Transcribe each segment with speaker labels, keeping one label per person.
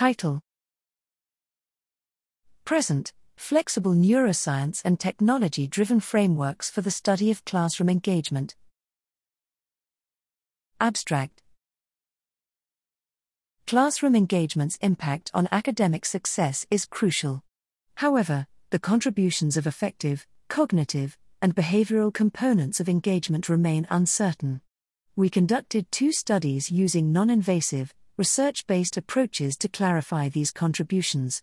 Speaker 1: Title Present Flexible Neuroscience and Technology Driven Frameworks for the Study of Classroom Engagement. Abstract Classroom engagement's impact on academic success is crucial. However, the contributions of affective, cognitive, and behavioral components of engagement remain uncertain. We conducted two studies using non invasive, research based approaches to clarify these contributions.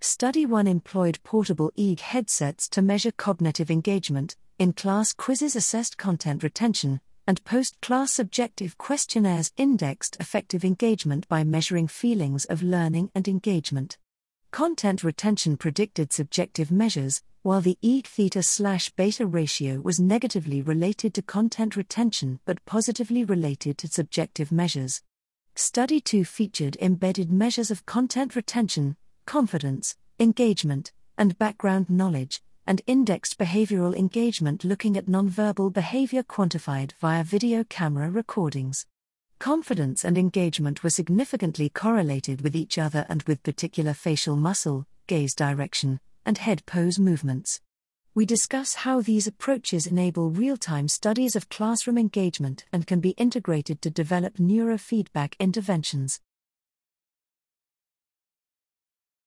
Speaker 1: Study 1 employed portable EEG headsets to measure cognitive engagement, in class quizzes assessed content retention, and post class subjective questionnaires indexed affective engagement by measuring feelings of learning and engagement. Content retention predicted subjective measures, while the EEG theta slash beta ratio was negatively related to content retention but positively related to subjective measures. Study 2 featured embedded measures of content retention, confidence, engagement, and background knowledge, and indexed behavioral engagement looking at nonverbal behavior quantified via video camera recordings. Confidence and engagement were significantly correlated with each other and with particular facial muscle, gaze direction, and head pose movements. We discuss how these approaches enable real time studies of classroom engagement and can be integrated to develop neurofeedback interventions.